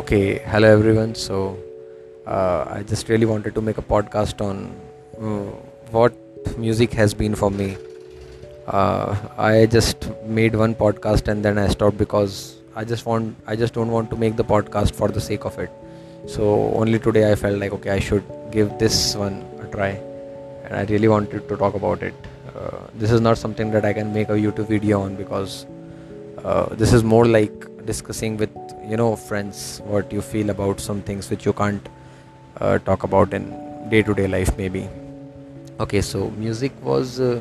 Okay, hello everyone. So, uh, I just really wanted to make a podcast on uh, what music has been for me. Uh, I just made one podcast and then I stopped because I just want, I just don't want to make the podcast for the sake of it. So only today I felt like okay, I should give this one a try, and I really wanted to talk about it. Uh, this is not something that I can make a YouTube video on because uh, this is more like discussing with you know friends what you feel about some things which you can't uh, talk about in day-to-day life maybe. Okay so music was uh,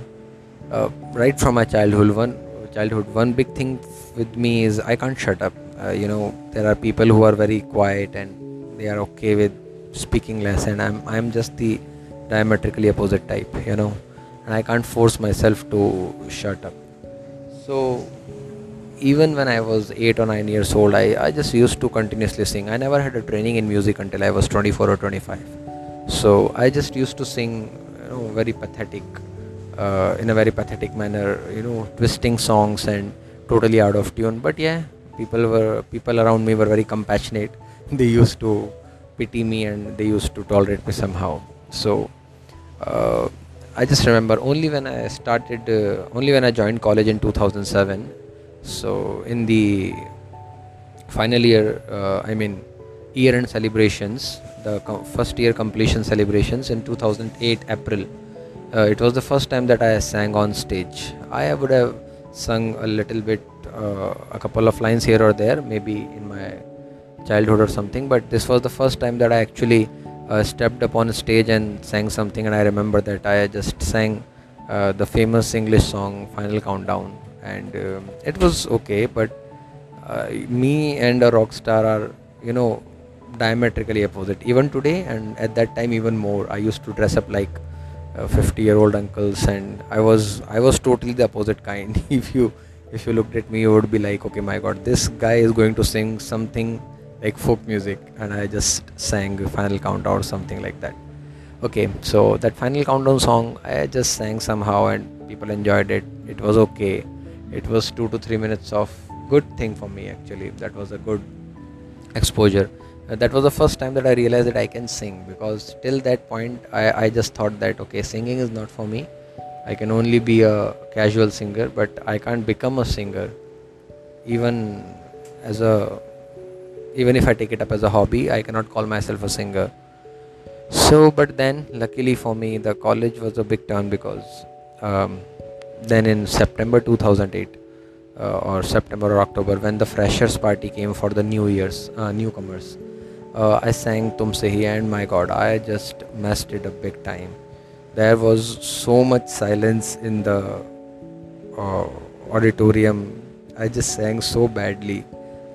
uh, right from my childhood one childhood. One big thing with me is i can't shut up. Uh, you know there are people who are very quiet and they are okay with speaking less and i'm i'm just the diametrically opposite type you know. And i can't force myself to shut up. So even when I was 8 or 9 years old, I, I just used to continuously sing. I never had a training in music until I was 24 or 25. So I just used to sing, you know, very pathetic, uh, in a very pathetic manner, you know, twisting songs and totally out of tune. But yeah, people were people around me were very compassionate. They used to pity me and they used to tolerate me somehow. So uh, I just remember only when I started, uh, only when I joined college in 2007 so in the final year uh, i mean year end celebrations the first year completion celebrations in 2008 april uh, it was the first time that i sang on stage. I would have sung a little bit uh, a couple of lines here or there maybe in my childhood or something but this was the first time that i actually uh, stepped upon a stage and sang something and i remember that i just sang uh, the famous english song final countdown and um, it was okay but uh, me and a rock star are you know diametrically opposite. Even today and at that time even more i used to dress up like uh, 50 year old uncles and i was i was totally the opposite kind. If you if you looked at me you would be like okay my god this guy is going to sing something like folk music and i just sang final countdown or something like that. Okay so that final countdown song i just sang somehow and people enjoyed it. It was okay it was two to three minutes of good thing for me actually. That was a good exposure. Uh, that was the first time that i realized that i can sing because till that point I, I just thought that okay singing is not for me. I can only be a casual singer but i can't become a singer even as a even if i take it up as a hobby i cannot call myself a singer. So but then luckily for me the college was a big turn because um, then in September 2008 uh, or September or October when the freshers party came for the new years uh, newcomers uh, I sang Tum Se Hi and my god I just messed it a big time. There was so much silence in the uh, auditorium. I just sang so badly.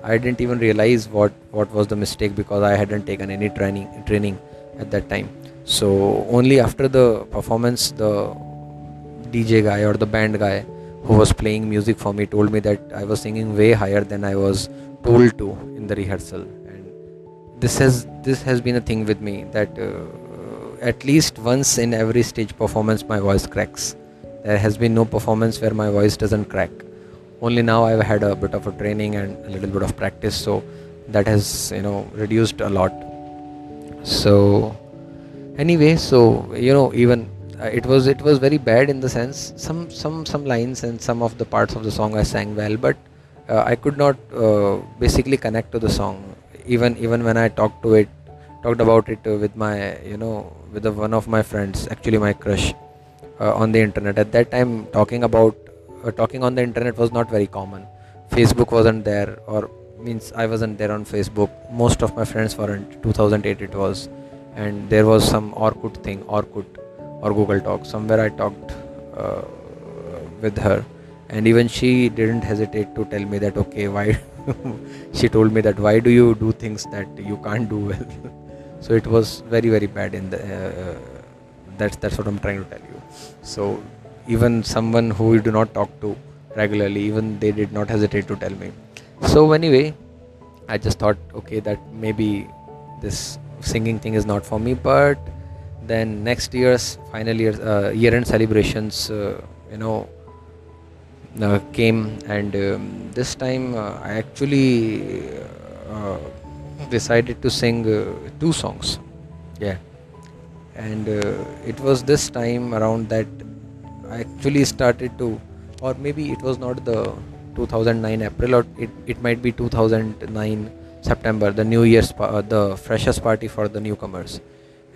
I didn't even realize what what was the mistake because I hadn't taken any training training at that time. So only after the performance the DJ guy or the band guy who was playing music for me told me that I was singing way higher than I was told to in the rehearsal. And this has this has been a thing with me that uh, at least once in every stage performance my voice cracks. There has been no performance where my voice doesn't crack. Only now I've had a bit of a training and a little bit of practice. So that has you know reduced a lot. So anyway so you know even uh, it was it was very bad in the sense some some some lines and some of the parts of the song I sang well, but uh, I could not uh, basically connect to the song. Even even when I talked to it, talked about it with my you know with the, one of my friends, actually my crush, uh, on the internet. At that time, talking about uh, talking on the internet was not very common. Facebook wasn't there, or means I wasn't there on Facebook. Most of my friends weren't. 2008 it was, and there was some Orkut thing, Orkut or Google Talk. Somewhere I talked uh, with her, and even she didn't hesitate to tell me that okay, why? she told me that why do you do things that you can't do well? so it was very very bad in the. Uh, that's that's what I'm trying to tell you. So even someone who we do not talk to regularly, even they did not hesitate to tell me. So anyway, I just thought okay that maybe this singing thing is not for me, but then next year's final year uh, year end celebrations uh, you know uh, came and um, this time uh, i actually uh, decided to sing uh, two songs. Yeah, and it was this time around that I actually started to, or maybe it was not the 2009 April, or it, it might be 2009 September, the New Year's, the freshers party for the newcomers.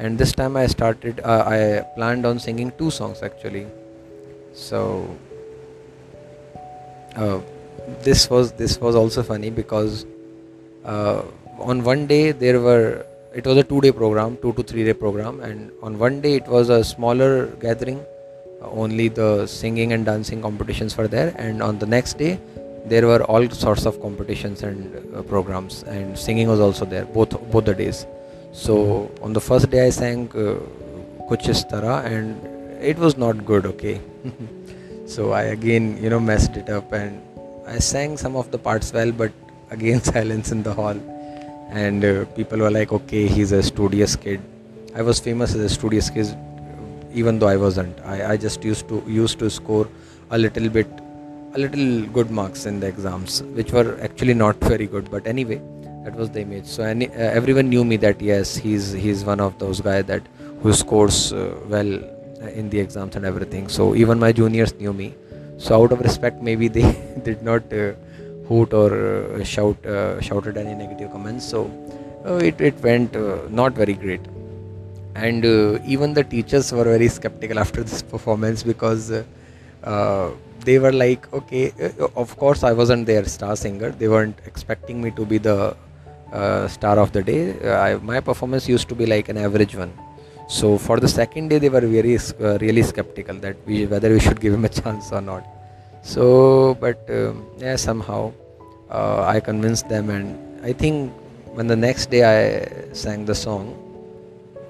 And this time I started, uh, I planned on singing two songs actually. So uh, this was this was also funny because uh, on one day there were it was a two day program two to three day program. And on one day it was a smaller gathering uh, only the singing and dancing competitions were there. And on the next day there were all sorts of competitions and uh, programs. And singing was also there both both the days so on the first day i sang uh, and it was not good okay? So i again you know messed it up and i sang some of the parts well but again silence in the hall. And uh, people were like okay he's a studious kid. I was famous as a studious kid even though i wasn't. I, I just used to used to score a little bit a little good marks in the exams which were actually not very good but anyway that was the image. So any, uh, everyone knew me that yes he's he's one of those guys that who scores uh, well in the exams and everything. So even my juniors knew me. So out of respect maybe they did not uh, hoot or uh, shout uh, shouted any negative comments. So uh, it, it went not very great. And even the teachers were very skeptical after this performance because they were like okay of course i wasn't their star singer. They weren't expecting me to be the uh, star of the day uh, I, my performance used to be like an average one so for the second day they were very uh, really skeptical that we whether we should give him a chance or not so but um, yeah somehow uh, I convinced them, and I think when the next day I sang the song,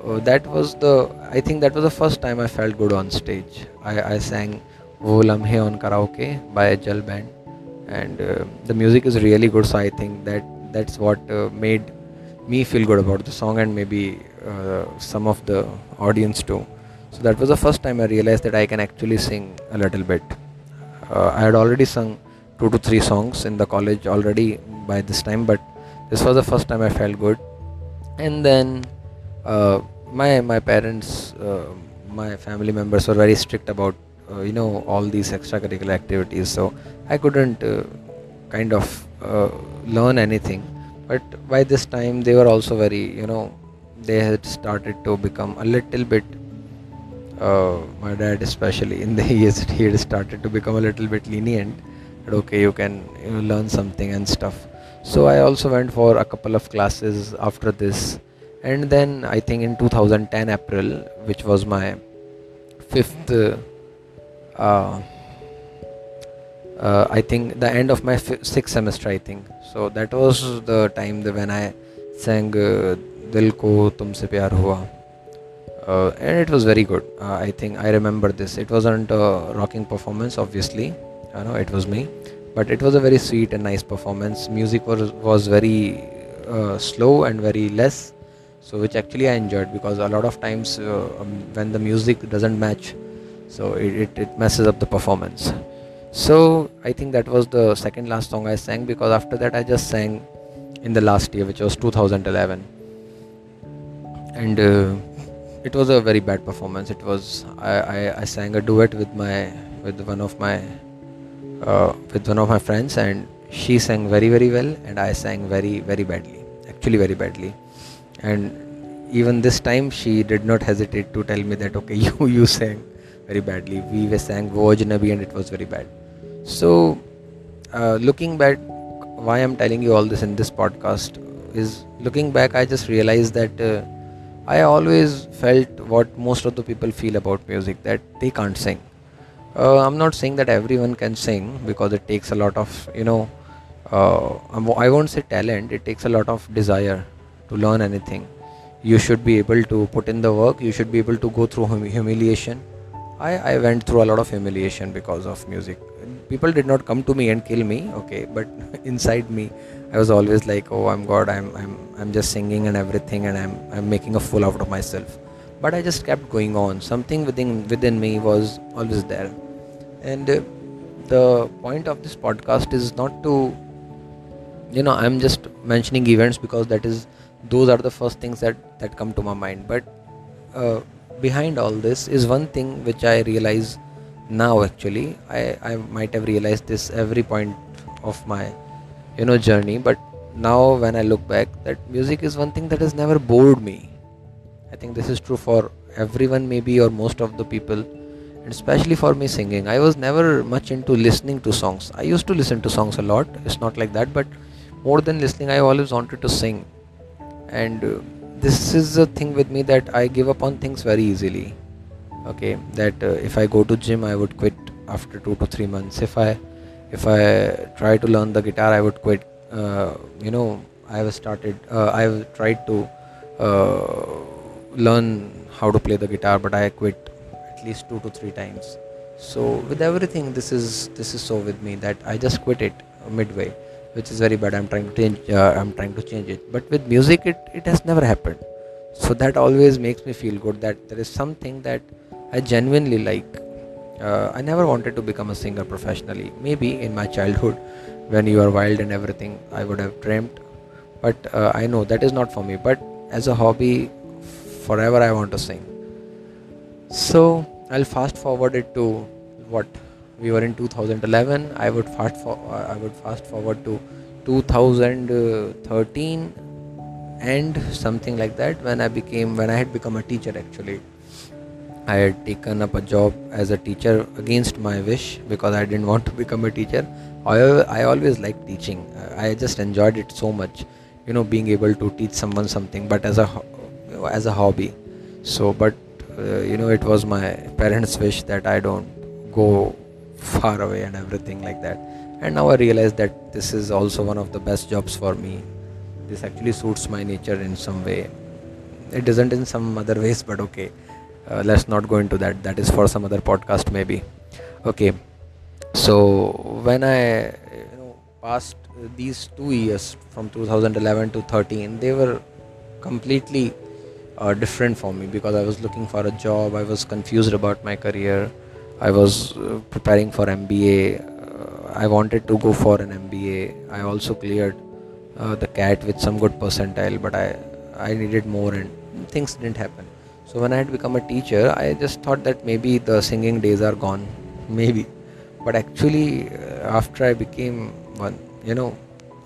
uh, that was the I think that was the first time I felt good on stage. I, I sang Wo Lamhe on karaoke by a Jal Band, and uh, the music is really good. So I think that that's what uh, made me feel good about the song, and maybe uh, some of the audience too. So that was the first time I realized that I can actually sing a little bit. Uh, I had already sung two to three songs in the college already by this time but this was the first time i felt good and then uh, my my parents uh, my family members were very strict about uh, you know all these extracurricular activities so i couldn't kind of uh, learn anything. But by this time they were also very you know they had started to become a little bit uh, my dad especially in the years he had started to become a little bit lenient okay you can you know, learn something and stuff. So i also went for a couple of classes after this. And then i think in 2010 april which was my fifth uh, uh, i think the end of my f- sixth semester i think. So that was the time when i sang uh, dil ko tumse pyar hua. Uh, and it was very good. Uh, i think i remember this. It wasn't a rocking performance obviously. I know it was me, but it was a very sweet and nice performance. Music was was very uh, slow and very less, so which actually I enjoyed because a lot of times uh, um, when the music doesn't match, so it, it, it messes up the performance. So I think that was the second last song I sang because after that I just sang in the last year, which was 2011, and uh, it was a very bad performance. It was I, I, I sang a duet with my with one of my uh, with one of my friends and she sang very very well and i sang very very badly actually very badly. And even this time she did not hesitate to tell me that okay you you sang very badly. We were sang Vojnabi and it was very bad so uh, looking back why i'm telling you all this in this podcast is looking back i just realized that uh, i always felt what most of the people feel about music that they can't sing. Uh, i'm not saying that everyone can sing because it takes a lot of you know uh, i won't say talent it takes a lot of desire to learn anything. You should be able to put in the work you should be able to go through hum- humiliation. I, I went through a lot of humiliation because of music people did not come to me and kill me okay but inside me i was always like oh i'm god i'm i'm i'm just singing and everything and i'm i'm making a fool out of myself. But i just kept going on. Something within within me was always there. And uh, the point of this podcast is not to you know i'm just mentioning events because that is those are the first things that that come to my mind. But uh, behind all this is one thing which i realize now actually i i might have realized this every point of my you know journey but now when i look back that music is one thing that has never bored me. I think this is true for everyone maybe or most of the people and especially for me singing. I was never much into listening to songs. I used to listen to songs a lot. It's not like that but more than listening i always wanted to sing. And uh, this is a thing with me that i give up on things very easily okay that uh, if i go to gym i would quit after 2 to 3 months. If i if i try to learn the guitar i would quit uh, you know i have started uh, i have tried to learn how to play the guitar but i quit at least 2 to 3 times. So with everything this is this is so with me that i just quit it midway which is very bad. I'm trying to change uh, i'm trying to change it. But with music it, it has never happened. So that always makes me feel good that there is something that i genuinely like uh, i never wanted to become a singer professionally. Maybe in my childhood when you are wild and everything i would have dreamt. But uh, i know that is not for me. But as a hobby forever i want to sing. So i'll fast forward it to what? We were in 2011 i would fast for i would fast forward to 2013 and something like that when i became when i had become a teacher actually i had taken up a job as a teacher against my wish because i didn't want to become a teacher. However i always liked teaching. I just enjoyed it so much you know being able to teach someone something but as a as a hobby. So but uh, you know it was my parents wish that i don't go far away and everything like that. And now i realize that this is also one of the best jobs for me. This actually suits my nature in some way. It doesn't in some other ways but okay uh, let's not go into that that is for some other podcast maybe okay so when i you know passed these two years from 2011 to 13 they were completely uh, different for me because i was looking for a job i was confused about my career I was uh, preparing for MBA. Uh, I wanted to go for an MBA. I also cleared uh, the CAT with some good percentile, but I I needed more and things didn't happen. So when I had become a teacher, I just thought that maybe the singing days are gone, maybe. But actually, uh, after I became one, you know,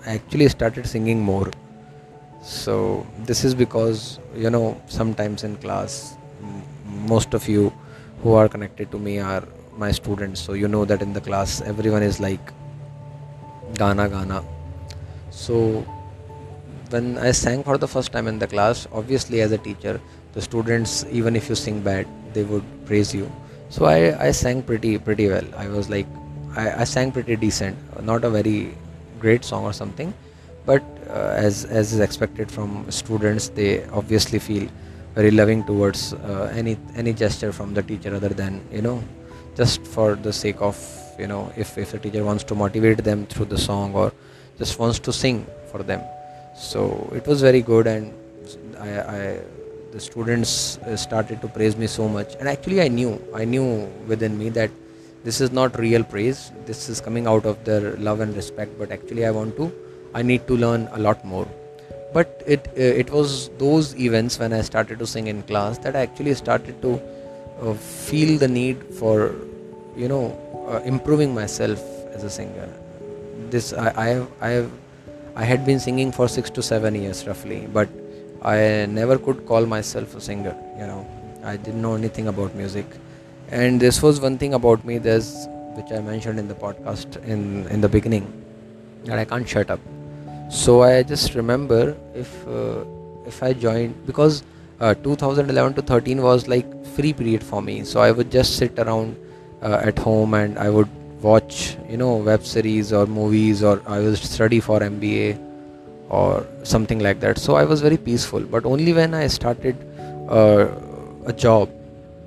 I actually started singing more. So this is because you know sometimes in class, most of you who are connected to me are my students so you know that in the class everyone is like Gana Gana so when I sang for the first time in the class obviously as a teacher the students even if you sing bad they would praise you. So I, I sang pretty pretty well. I was like I, I sang pretty decent. Not a very great song or something but uh, as as is expected from students they obviously feel very loving towards uh, any any gesture from the teacher other than you know just for the sake of you know if if the teacher wants to motivate them through the song or just wants to sing for them. So it was very good and I, I the students uh, started to praise me so much. And actually i knew i knew within me that this is not real praise. This is coming out of their love and respect. But actually i want to i need to learn a lot more. But it uh, it was those events when I started to sing in class that I actually started to uh, feel the need for you know uh, improving myself as a singer. This I I have, I have I had been singing for six to seven years roughly, but I never could call myself a singer. You know, I didn't know anything about music, and this was one thing about me. There's which I mentioned in the podcast in in the beginning that I can't shut up so i just remember if uh, if i joined because uh, 2011 to 13 was like free period for me so i would just sit around uh, at home and i would watch you know web series or movies or i would study for mba or something like that. So i was very peaceful. But only when i started uh, a job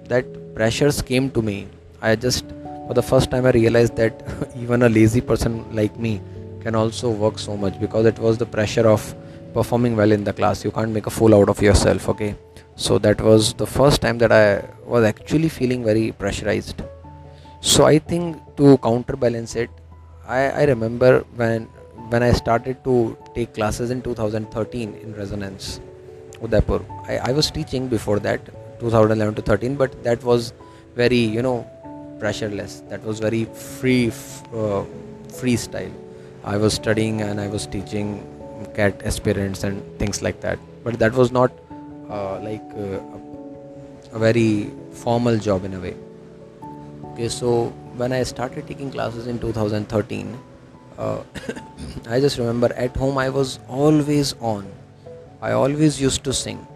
that pressures came to me. I just for the first time i realized that even a lazy person like me can also work so much because it was the pressure of performing well in the class. You can't make a fool out of yourself okay? So that was the first time that i was actually feeling very pressurized. So i think to counterbalance it i, I remember when when I started to take classes in 2013 in Resonance, Udaipur, I, I was teaching before that, 2011 to 13, but that was very, you know, pressureless. That was very free, uh, freestyle. I was studying and I was teaching CAT aspirants and things like that. But that was not uh, like uh, a very formal job in a way. Okay, so when I started taking classes in 2013, uh, I just remember at home I was always on. I always used to sing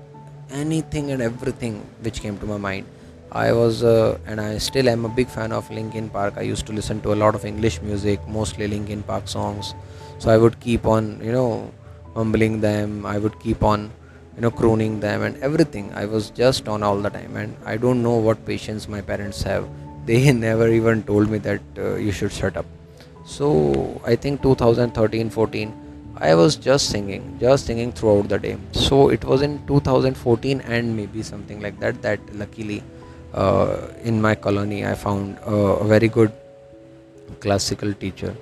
anything and everything which came to my mind. I was uh, and I still am a big fan of Linkin Park. I used to listen to a lot of English music, mostly Linkin Park songs. So I would keep on, you know, mumbling them. I would keep on, you know, crooning them and everything. I was just on all the time, and I don't know what patience my parents have. They never even told me that uh, you should shut up. So I think 2013, 14 I was just singing, just singing throughout the day. So it was in 2014 and maybe something like that that luckily uh, in my colony I found a very good classical teacher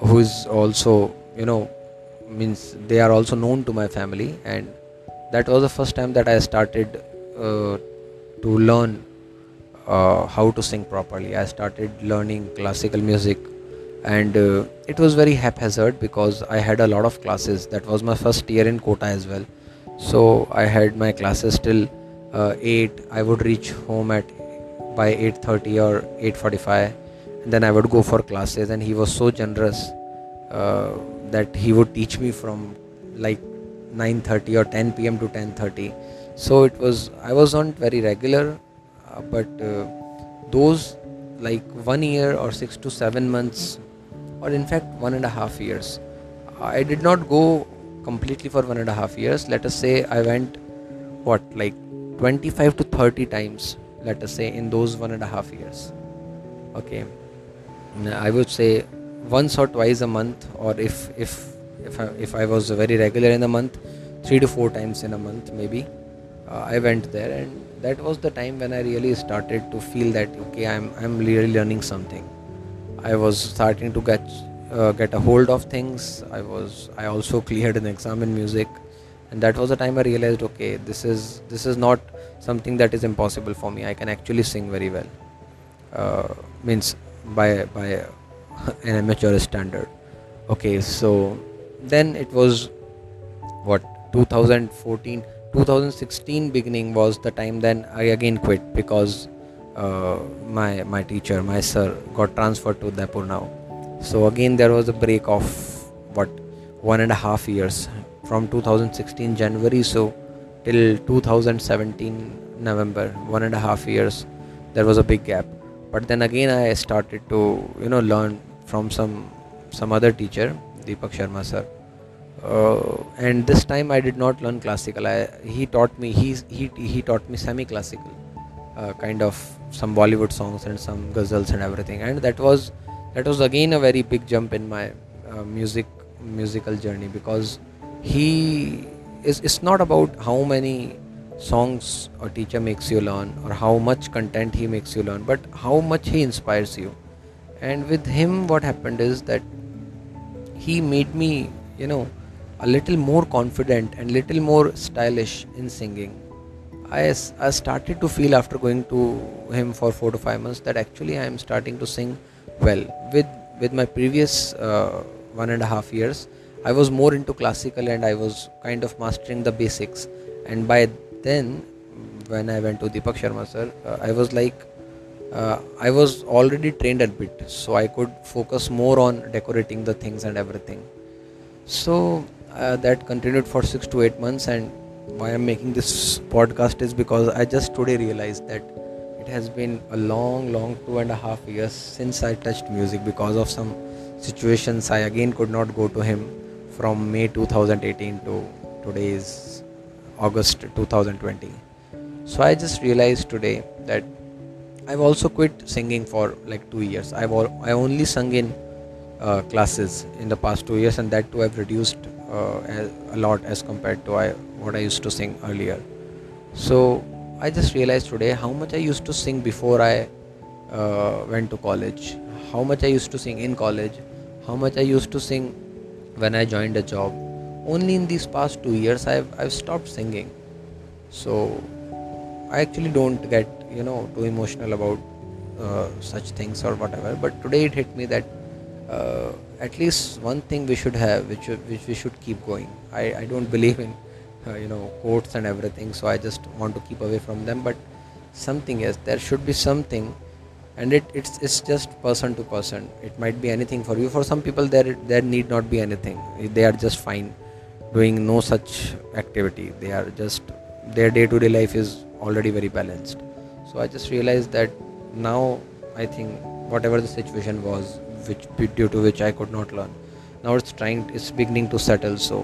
who is also you know means they are also known to my family and that was the first time that I started uh, to learn uh, how to sing properly. I started learning classical music and uh, it was very haphazard because I had a lot of classes. That was my first year in Kota as well. So I had my classes till uh, 8. I would reach home at by 8:30 or 8:45, and then I would go for classes. And he was so generous uh, that he would teach me from like 9:30 or 10 p.m. to 10:30. So it was I was not very regular, uh, but uh, those like one year or six to seven months or in fact one and a half years. I did not go completely for one and a half years. Let us say I went what like 25 to 30 times, let us say, in those one and a half years. Okay, I would say once or twice a month, or if if if I, if I was very regular in a month, three to four times in a month maybe. Uh, I went there, and that was the time when I really started to feel that okay, I'm I'm really learning something I was starting to get uh, get a hold of things. I was I also cleared an exam in music, and that was the time I realized okay, this is this is not something that is impossible for me. I can actually sing very well. Uh, means by by an amateur standard. Okay, so then it was what 2014 2016 beginning was the time then I again quit because uh, my my teacher, my sir, got transferred to Udaipur now. So again, there was a break of what one and a half years from 2016 January so till 2017 November, one and a half years. There was a big gap. But then again, I started to you know learn from some some other teacher, Deepak Sharma sir. Uh, and this time I did not learn classical. I, he taught me he, he he taught me semi classical uh, kind of some Bollywood songs and some ghazals and everything. And that was that was again a very big jump in my uh, music musical journey because he is it's not about how many songs a teacher makes you learn or how much content he makes you learn but how much he inspires you and with him what happened is that he made me you know a little more confident and little more stylish in singing I, I started to feel after going to him for four to five months that actually I am starting to sing well. With with my previous uh, one and a half years, I was more into classical and I was kind of mastering the basics. And by then, when I went to Deepak Sharma sir, uh, I was like, uh, I was already trained a bit, so I could focus more on decorating the things and everything. So uh, that continued for six to eight months and why I'm making this podcast is because I just today realized that it has been a long, long two and a half years since I touched music because of some situations. I again could not go to him from May 2018 to today is August 2020. So I just realized today that I've also quit singing for like two years. I've all, I only sung in uh, classes in the past two years, and that too I've reduced uh, a lot as compared to I, what I used to sing earlier. So I just realized today how much I used to sing before I uh, went to college, how much I used to sing in college, how much I used to sing when I joined a job. Only in these past two years, I've I've stopped singing. So I actually don't get you know too emotional about uh, such things or whatever. But today it hit me that uh, at least one thing we should have, which which we should keep going. I I don't believe in uh, you know quotes and everything, so I just want to keep away from them. But something yes, there should be something and it, it's it's just person to person. It might be anything for you. For some people there there need not be anything. They are just fine doing no such activity. They are just their day to day life is already very balanced. So i just realized that now i think whatever the situation was which due to which i could not learn now it's trying it's beginning to settle so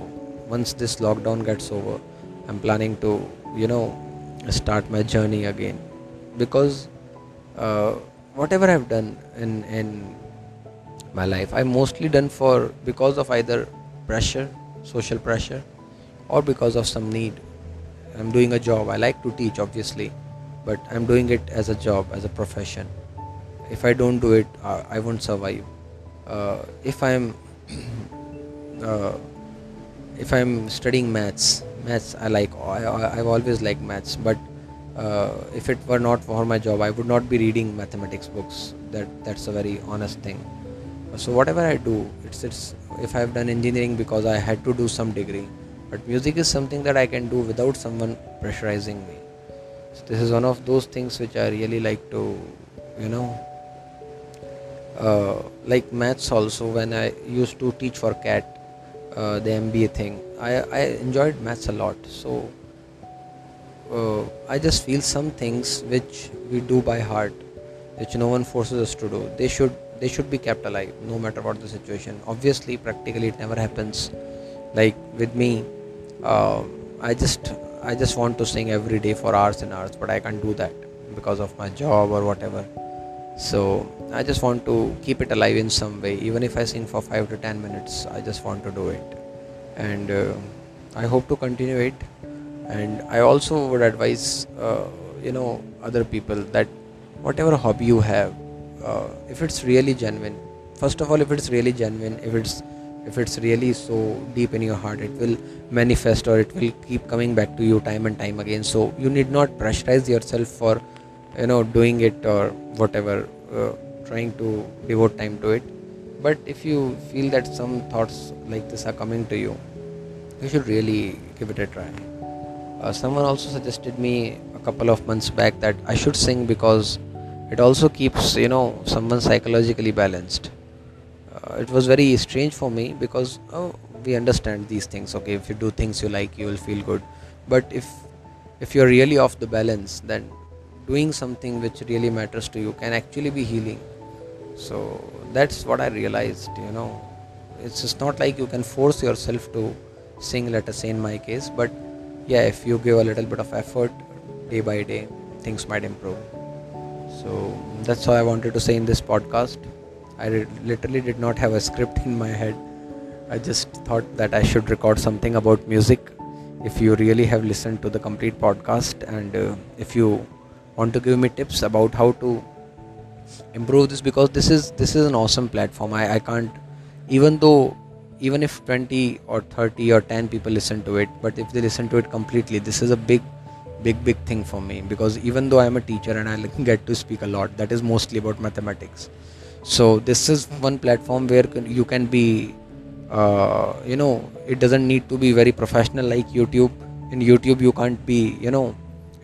once this lockdown gets over i'm planning to you know start my journey again because uh, whatever I've done in in my life, I've mostly done for because of either pressure, social pressure, or because of some need. I'm doing a job. I like to teach, obviously, but I'm doing it as a job, as a profession. If I don't do it, uh, I won't survive. Uh, if I'm uh, if I'm studying maths, maths I like. I, I've always liked maths, but uh, if it were not for my job, I would not be reading mathematics books. That that's a very honest thing. So whatever I do, it's it's if I've done engineering because I had to do some degree, but music is something that I can do without someone pressurizing me. So this is one of those things which I really like to, you know, uh, like maths also. When I used to teach for CAT, uh, the MBA thing, I I enjoyed maths a lot. So uh, I just feel some things which we do by heart, which no one forces us to do. They should they should be kept alive, no matter what the situation. Obviously, practically it never happens. Like with me, uh, I just I just want to sing every day for hours and hours, but I can't do that because of my job or whatever. So I just want to keep it alive in some way. Even if I sing for five to ten minutes, I just want to do it, and uh, I hope to continue it. And i also would advise uh, you know other people that whatever hobby you have uh, if it's really genuine first of all if it's really genuine if it's if it's really so deep in your heart it will manifest or it will keep coming back to you time and time again. So you need not pressurize yourself for you know doing it or whatever uh, trying to devote time to it but if you feel that some thoughts like this are coming to you you should really give it a try uh, someone also suggested me a couple of months back that I should sing because it also keeps you know someone psychologically balanced. Uh, it was very strange for me because oh, we understand these things. Okay, if you do things you like, you will feel good. But if if you're really off the balance, then doing something which really matters to you can actually be healing. So that's what I realized. You know, it's just not like you can force yourself to sing. Let us say in my case, but yeah if you give a little bit of effort day by day things might improve so that's all i wanted to say in this podcast i literally did not have a script in my head i just thought that i should record something about music if you really have listened to the complete podcast and uh, if you want to give me tips about how to improve this because this is this is an awesome platform. I, I can't even though even if 20 or 30 or 10 people listen to it but if they listen to it completely this is a big big big thing for me because even though i'm a teacher and i get to speak a lot that is mostly about mathematics. So this is one platform where you can be uh, you know it doesn't need to be very professional like youtube. In youtube you can't be you know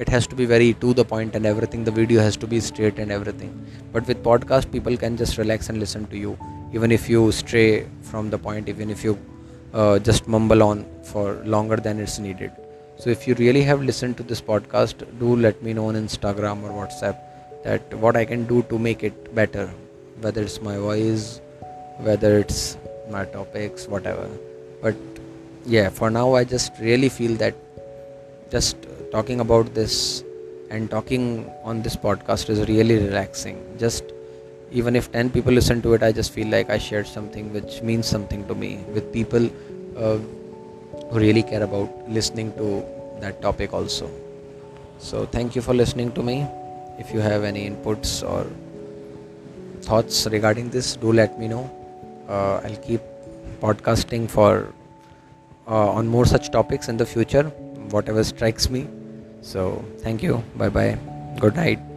it has to be very to the point and everything. The video has to be straight and everything. But with podcast people can just relax and listen to you. Even if you stray from the point even if you uh, just mumble on for longer than it's needed. So if you really have listened to this podcast do let me know on instagram or whatsapp that what i can do to make it better. Whether it's my voice whether it's my topics whatever. But yeah for now i just really feel that just talking about this and talking on this podcast is really relaxing. Just even if 10 people listen to it i just feel like i shared something which means something to me with people uh, who really care about listening to that topic also. So thank you for listening to me. If you have any inputs or thoughts regarding this do let me know. Uh, i'll keep podcasting for uh, on more such topics in the future, whatever strikes me. So, thank you. Bye bye. Good night.